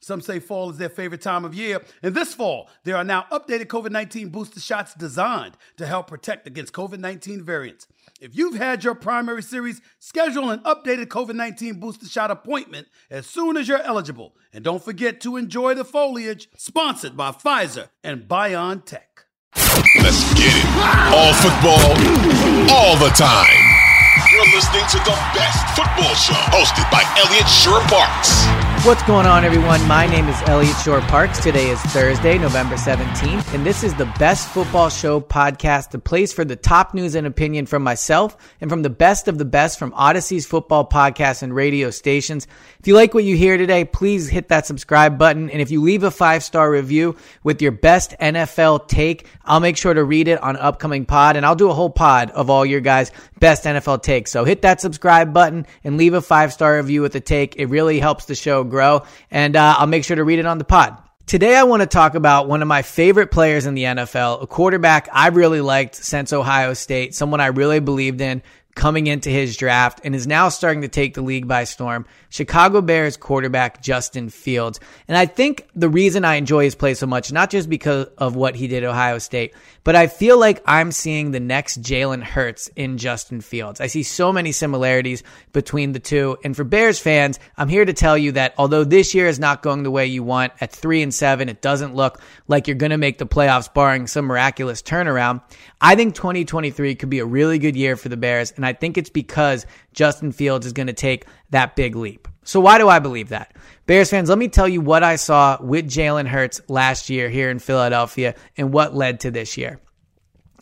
Some say fall is their favorite time of year. And this fall, there are now updated COVID 19 booster shots designed to help protect against COVID 19 variants. If you've had your primary series, schedule an updated COVID 19 booster shot appointment as soon as you're eligible. And don't forget to enjoy the foliage, sponsored by Pfizer and BioNTech. Let's get it. All football, all the time. You're listening to the best football show hosted by Eliot Parks. What's going on, everyone? My name is Eliot Shorr-Parks. Today is Thursday, November 17th, and this is the Best Football Show podcast, the place for the top news and opinion from myself and from the best of the best from Audacy's football podcasts and radio stations. If you like what you hear today, please hit that subscribe button. And if you leave a five star review with your best NFL take, I'll make sure to read it on upcoming pod, and I'll do a whole pod of all your guys' best NFL takes. So hit that subscribe button and leave a five star review with a take. It really helps the show grow, and uh, I'll make sure to read it on the pod. Today, I want to talk about one of my favorite players in the NFL, a quarterback I really liked since Ohio State, someone I really believed in coming into his draft and is now starting to take the league by storm. Chicago Bears quarterback Justin Fields. And I think the reason I enjoy his play so much, not just because of what he did at Ohio State, but I feel like I'm seeing the next Jalen Hurts in Justin Fields. I see so many similarities between the two. And for Bears fans, I'm here to tell you that although this year is not going the way you want at three and seven, it doesn't look like you're going to make the playoffs barring some miraculous turnaround. I think 2023 could be a really good year for the Bears. And I think it's because Justin Fields is going to take that big leap. So why do I believe that? Bears fans, let me tell you what I saw with Jalen Hurts last year here in Philadelphia and what led to this year.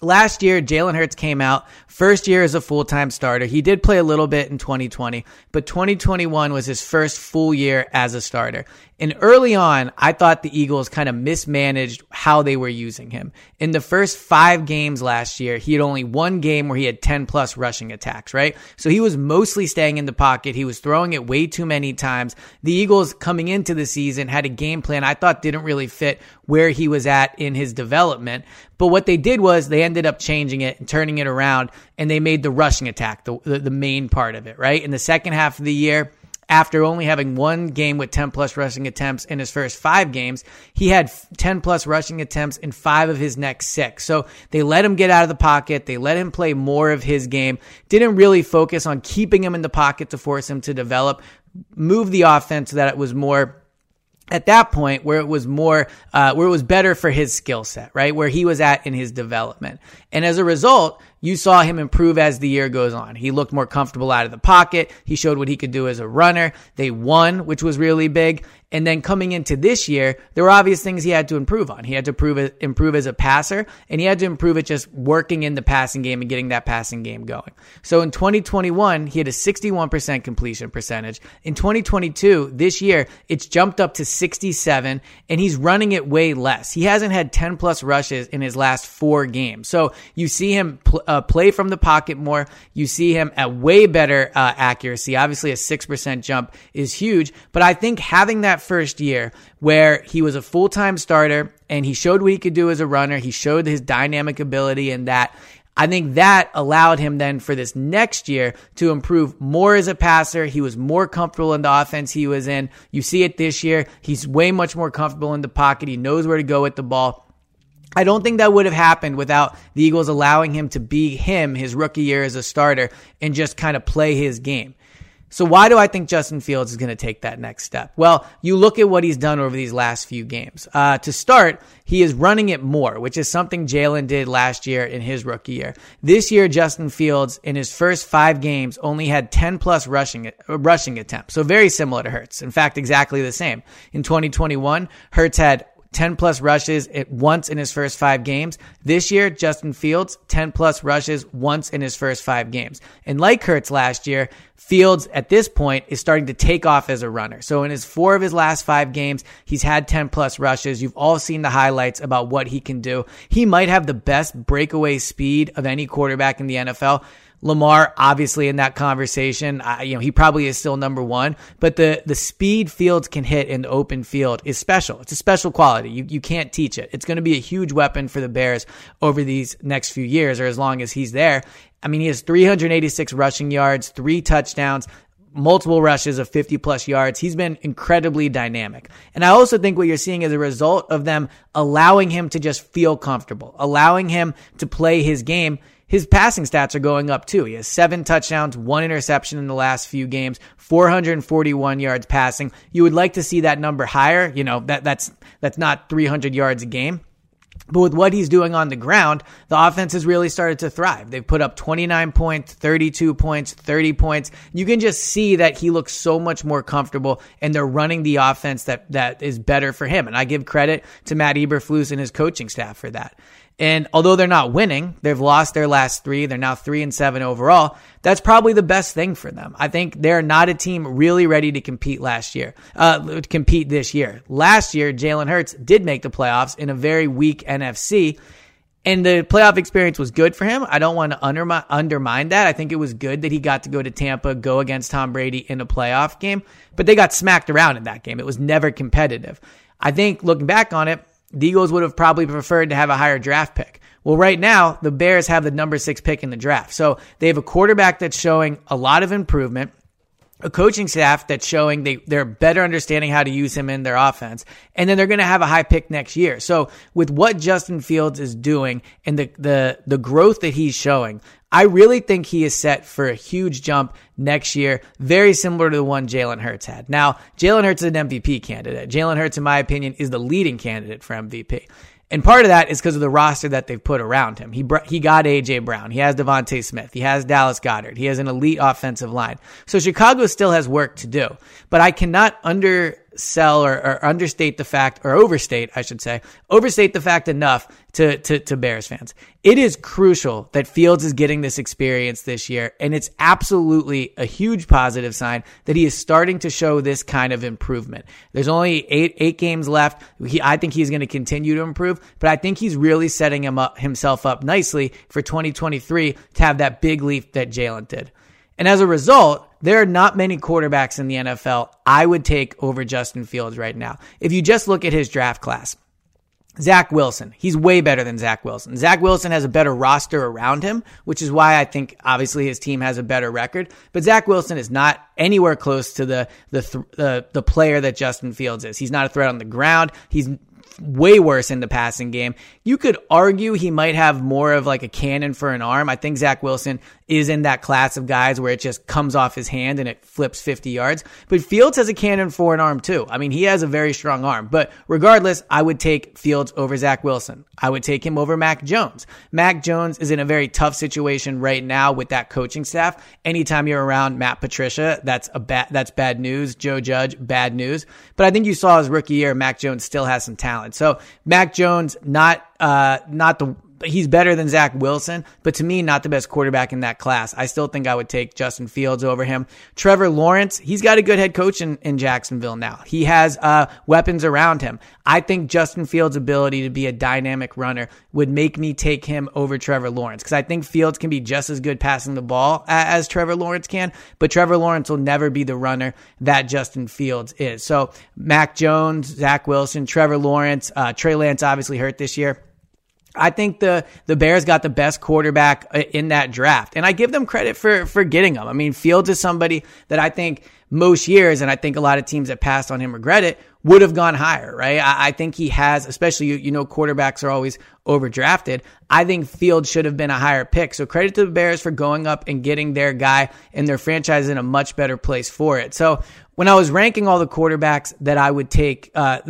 Last year, Jalen Hurts came out first year as a full time starter. He did play a little bit in 2020, but 2021 was his first full year as a starter. And early on, I thought the Eagles kind of mismanaged how they were using him. In the first five games last year, he had only one game where he had 10 plus rushing attacks, right? So he was mostly staying in the pocket. He was throwing it way too many times. The Eagles coming into the season had a game plan I thought didn't really fit where he was at in his development. But what they did was they ended up changing it and turning it around and they made the rushing attack the, the, the main part of it, right? In the second half of the year, after only having one game with 10 plus rushing attempts in his first five games, he had 10 plus rushing attempts in five of his next six. So they let him get out of the pocket. They let him play more of his game. Didn't really focus on keeping him in the pocket to force him to develop, move the offense so that it was more at that point where it was more uh, where it was better for his skill set right? Where he was at in his development. And as a result you saw him improve as the year goes on. He looked more comfortable out of the pocket. He showed what he could do as a runner. They won, which was really big. And then coming into this year, there were obvious things he had to improve on. He had to improve, improve as a passer, and he had to improve at just working in the passing game and getting that passing game going. So in 2021, he had a 61% completion percentage. In 2022, this year, it's jumped up to 67, and he's running it way less. He hasn't had 10 plus rushes in his last four games. So you see him pl- uh, play from the pocket more. You see him at way better uh, accuracy. Obviously, a 6% jump is huge, but I think having that first year where he was a full time starter and he showed what he could do as a runner, he showed his dynamic ability and that. I think that allowed him then for this next year to improve more as a passer. He was more comfortable in the offense he was in. You see it this year. He's way much more comfortable in the pocket. He knows where to go with the ball. I don't think that would have happened without the Eagles allowing him to be him his rookie year as a starter and just kind of play his game. So why do I think Justin Fields is going to take that next step? Well, you look at what he's done over these last few games. Uh, to start, he is running it more, which is something Jalen did last year in his rookie year. This year, Justin Fields in his first five games only had 10 plus rushing uh, rushing attempts, so very similar to Hurts. In fact, exactly the same. In 2021, Hurts had 10 plus rushes at once in his first five games. This year, Justin Fields, 10 plus rushes once in his first five games. And like Hurts last year, Fields at this point is starting to take off as a runner. So in his four of his last five games, he's had 10 plus rushes. You've all seen the highlights about what he can do. He might have the best breakaway speed of any quarterback in the NFL. Lamar, obviously in that conversation, uh, you know, he probably is still number one, but the, the speed Fields can hit in the open field is special. It's a special quality. You, you can't teach it. It's going to be a huge weapon for the Bears over these next few years or as long as he's there. I mean, he has 386 rushing yards, three touchdowns, multiple rushes of 50 plus yards. He's been incredibly dynamic. And I also think what you're seeing is a result of them allowing him to just feel comfortable, allowing him to play his game his passing stats are going up too. He has seven touchdowns, one interception in the last few games, 441 yards passing. You would like to see that number higher. You know, that, that's, that's not 300 yards a game. But with what he's doing on the ground, the offense has really started to thrive. They've put up 29 points, 32 points, 30 points. You can just see that he looks so much more comfortable and they're running the offense that, that is better for him. And I give credit to Matt Eberflus and his coaching staff for that. And although they're not winning, they've lost their last three. They're now three and seven overall. That's probably the best thing for them. I think they're not a team really ready to compete last year, uh, compete this year. Last year, Jalen Hurts did make the playoffs in a very weak NFC. And the playoff experience was good for him. I don't want to undermine, undermine that. I think it was good that he got to go to Tampa, go against Tom Brady in a playoff game, but they got smacked around in that game. It was never competitive. I think looking back on it, the Eagles would have probably preferred to have a higher draft pick. Well, right now, the Bears have the number six pick in the draft. So they have a quarterback that's showing a lot of improvement, a coaching staff that's showing they, they're better understanding how to use him in their offense. And then they're going to have a high pick next year. So with what Justin Fields is doing and the, the, the growth that he's showing, I really think he is set for a huge jump next year, very similar to the one Jalen Hurts had. Now, Jalen Hurts is an MVP candidate. Jalen Hurts, in my opinion, is the leading candidate for MVP. And part of that is because of the roster that they've put around him. He he got AJ Brown. He has DeVonta Smith. He has Dallas Goedert. He has an elite offensive line. So Chicago still has work to do. But I cannot under sell or, or, understate the fact, or overstate, I should say, overstate the fact enough to, to, to Bears fans. It is crucial that Fields is getting this experience this year, and it's absolutely a huge positive sign that he is starting to show this kind of improvement. There's only eight eight games left. He, I think he's going to continue to improve, but I think he's really setting him up himself up nicely for 2023 to have that big leap that Jalen did. And as a result, there are not many quarterbacks in the NFL I would take over Justin Fields right now. If you just look at his draft class, Zach Wilson, he's way better than Zach Wilson. Zach Wilson has a better roster around him, which is why I think obviously his team has a better record. But Zach Wilson is not anywhere close to the the the, the player that Justin Fields is. He's not a threat on the ground. He's way worse in the passing game. You could argue he might have more of like a cannon for an arm. I think Zach Wilson is in that class of guys where it just comes off his hand and it flips 50 yards. But Fields has a cannon for an arm too. I mean, he has a very strong arm. But regardless, I would take Fields over Zach Wilson. I would take him over Mac Jones. Mac Jones is in a very tough situation right now with that coaching staff. Anytime you're around Matt Patricia, that's a bad that's bad news. Joe Judge, bad news. But I think you saw his rookie year, Mac Jones still has some talent. So Mac Jones, not uh, not the he's better than Zach Wilson, but to me, not the best quarterback in that class. I still think I would take Justin Fields over him. Trevor Lawrence, he's got a good head coach in, in Jacksonville now. He has uh, weapons around him. I think Justin Fields' ability to be a dynamic runner would make me take him over Trevor Lawrence because I think Fields can be just as good passing the ball as, as Trevor Lawrence can, but Trevor Lawrence will never be the runner that Justin Fields is. So Mac Jones, Zach Wilson, Trevor Lawrence, uh, Trey Lance obviously hurt this year. I think the the Bears got the best quarterback uh, in that draft, and I give them credit for for getting him. I mean, Fields is somebody that I think most years, and I think a lot of teams that passed on him regret it, would have gone higher, right? I, I think he has, especially, you, you know, quarterbacks are always overdrafted. I think Field should have been a higher pick. So credit to the Bears for going up and getting their guy and their franchise in a much better place for it. So when I was ranking all the quarterbacks that I would take uh,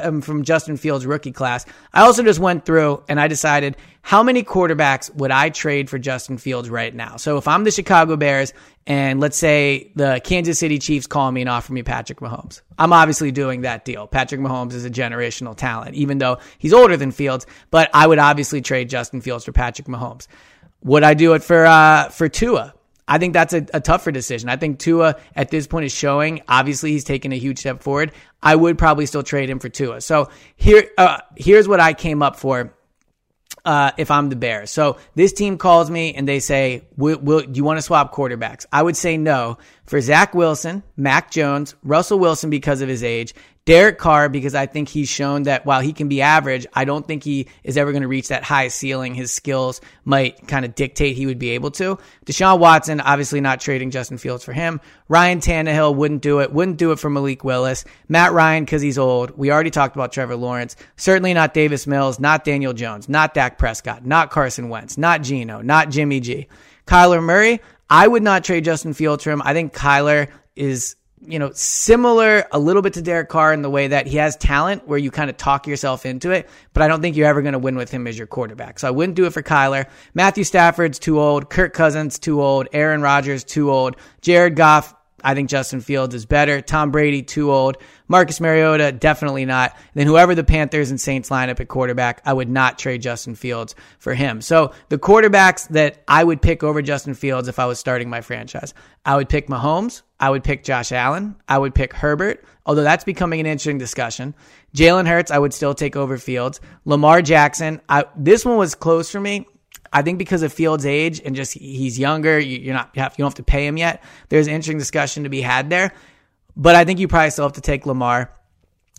um, from Justin Fields' rookie class, I also just went through and I decided how many quarterbacks would I trade for Justin Fields right now. So if I'm the Chicago Bears and let's say the Kansas City Chiefs call me and offer me Patrick Mahomes, I'm obviously doing that deal. Patrick Mahomes is a generational talent, even though he's older than Fields, but I would obviously trade Justin Fields for Patrick Mahomes. Would I do it for uh, for Tua? I think that's a, a, tougher decision. I think Tua at this point is showing. Obviously, he's taken a huge step forward. I would probably still trade him for Tua. So here, uh, here's what I came up for. Uh, if I'm the Bears. So this team calls me and they say, will, will, do you want to swap quarterbacks? I would say no for Zach Wilson, Mac Jones, Russell Wilson because of his age, Derek Carr, because I think he's shown that while he can be average, I don't think he is ever going to reach that high ceiling. His skills might kind of dictate he would be able to. Deshaun Watson, obviously not trading Justin Fields for him. Ryan Tannehill wouldn't do it. Wouldn't do it for Malik Willis. Matt Ryan, because he's old. We already talked about Trevor Lawrence. Certainly not Davis Mills, not Daniel Jones, not Dak Prescott, not Carson Wentz, not Geno, not Jimmy G. Kyler Murray, I would not trade Justin Fields for him. I think Kyler is you know, similar a little bit to Derek Carr in the way that he has talent where you kind of talk yourself into it, but I don't think you're ever going to win with him as your quarterback. So I wouldn't do it for Kyler. Matthew Stafford's too old. Kirk Cousins too old. Aaron Rodgers too old. Jared Goff I think Justin Fields is better. Tom Brady, too old. Marcus Mariota, definitely not. then whoever the Panthers and Saints lineup at quarterback, I would not trade Justin Fields for him. So the quarterbacks that I would pick over Justin Fields if I was starting my franchise, I would pick Mahomes. I would pick Josh Allen. I would pick Herbert, although that's becoming an interesting discussion. Jalen Hurts, I would still take over Fields. Lamar Jackson, I, this one was close for me. I think because of Fields' age and just he's younger, you're not you, have, you don't have to pay him yet. There's interesting discussion to be had there, but I think you probably still have to take Lamar.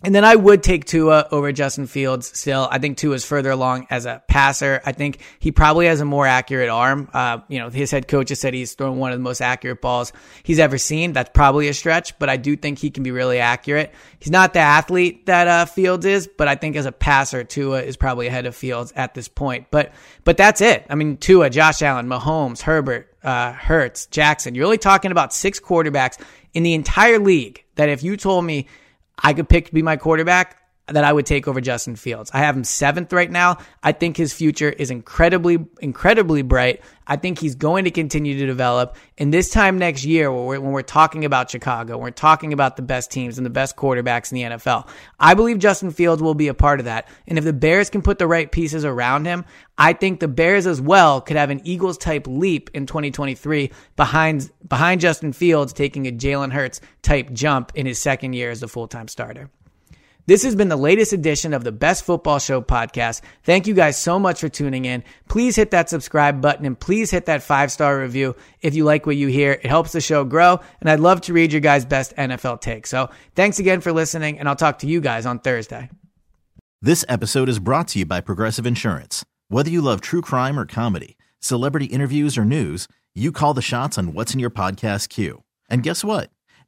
And then I would take Tua over Justin Fields still. I think Tua is further along as a passer. I think he probably has a more accurate arm. Uh, you know, his head coach has said he's thrown one of the most accurate balls he's ever seen. That's probably a stretch, but I do think he can be really accurate. He's not the athlete that uh, Fields is, but I think as a passer, Tua is probably ahead of Fields at this point. But but that's it. I mean, Tua, Josh Allen, Mahomes, Herbert, uh, Hurts, Jackson. You're only talking about six quarterbacks in the entire league that if you told me I could pick to be my quarterback that I would take over Justin Fields. I have him seventh right now. I think his future is incredibly, incredibly bright. I think he's going to continue to develop. And this time next year, when we're, when we're talking about Chicago, we're talking about the best teams and the best quarterbacks in the NFL. I believe Justin Fields will be a part of that. And if the Bears can put the right pieces around him, I think the Bears as well could have an Eagles type leap in 2023 behind, behind Justin Fields taking a Jalen Hurts type jump in his second year as a full time starter. This has been the latest edition of the Best Football Show podcast. Thank you guys so much for tuning in. Please hit that subscribe button and please hit that five star review if you like what you hear. It helps the show grow, and I'd love to read your guys' best NFL takes. So thanks again for listening, and I'll talk to you guys on Thursday. This episode is brought to you by Progressive Insurance. Whether you love true crime or comedy, celebrity interviews or news, you call the shots on what's in your podcast queue. And guess what?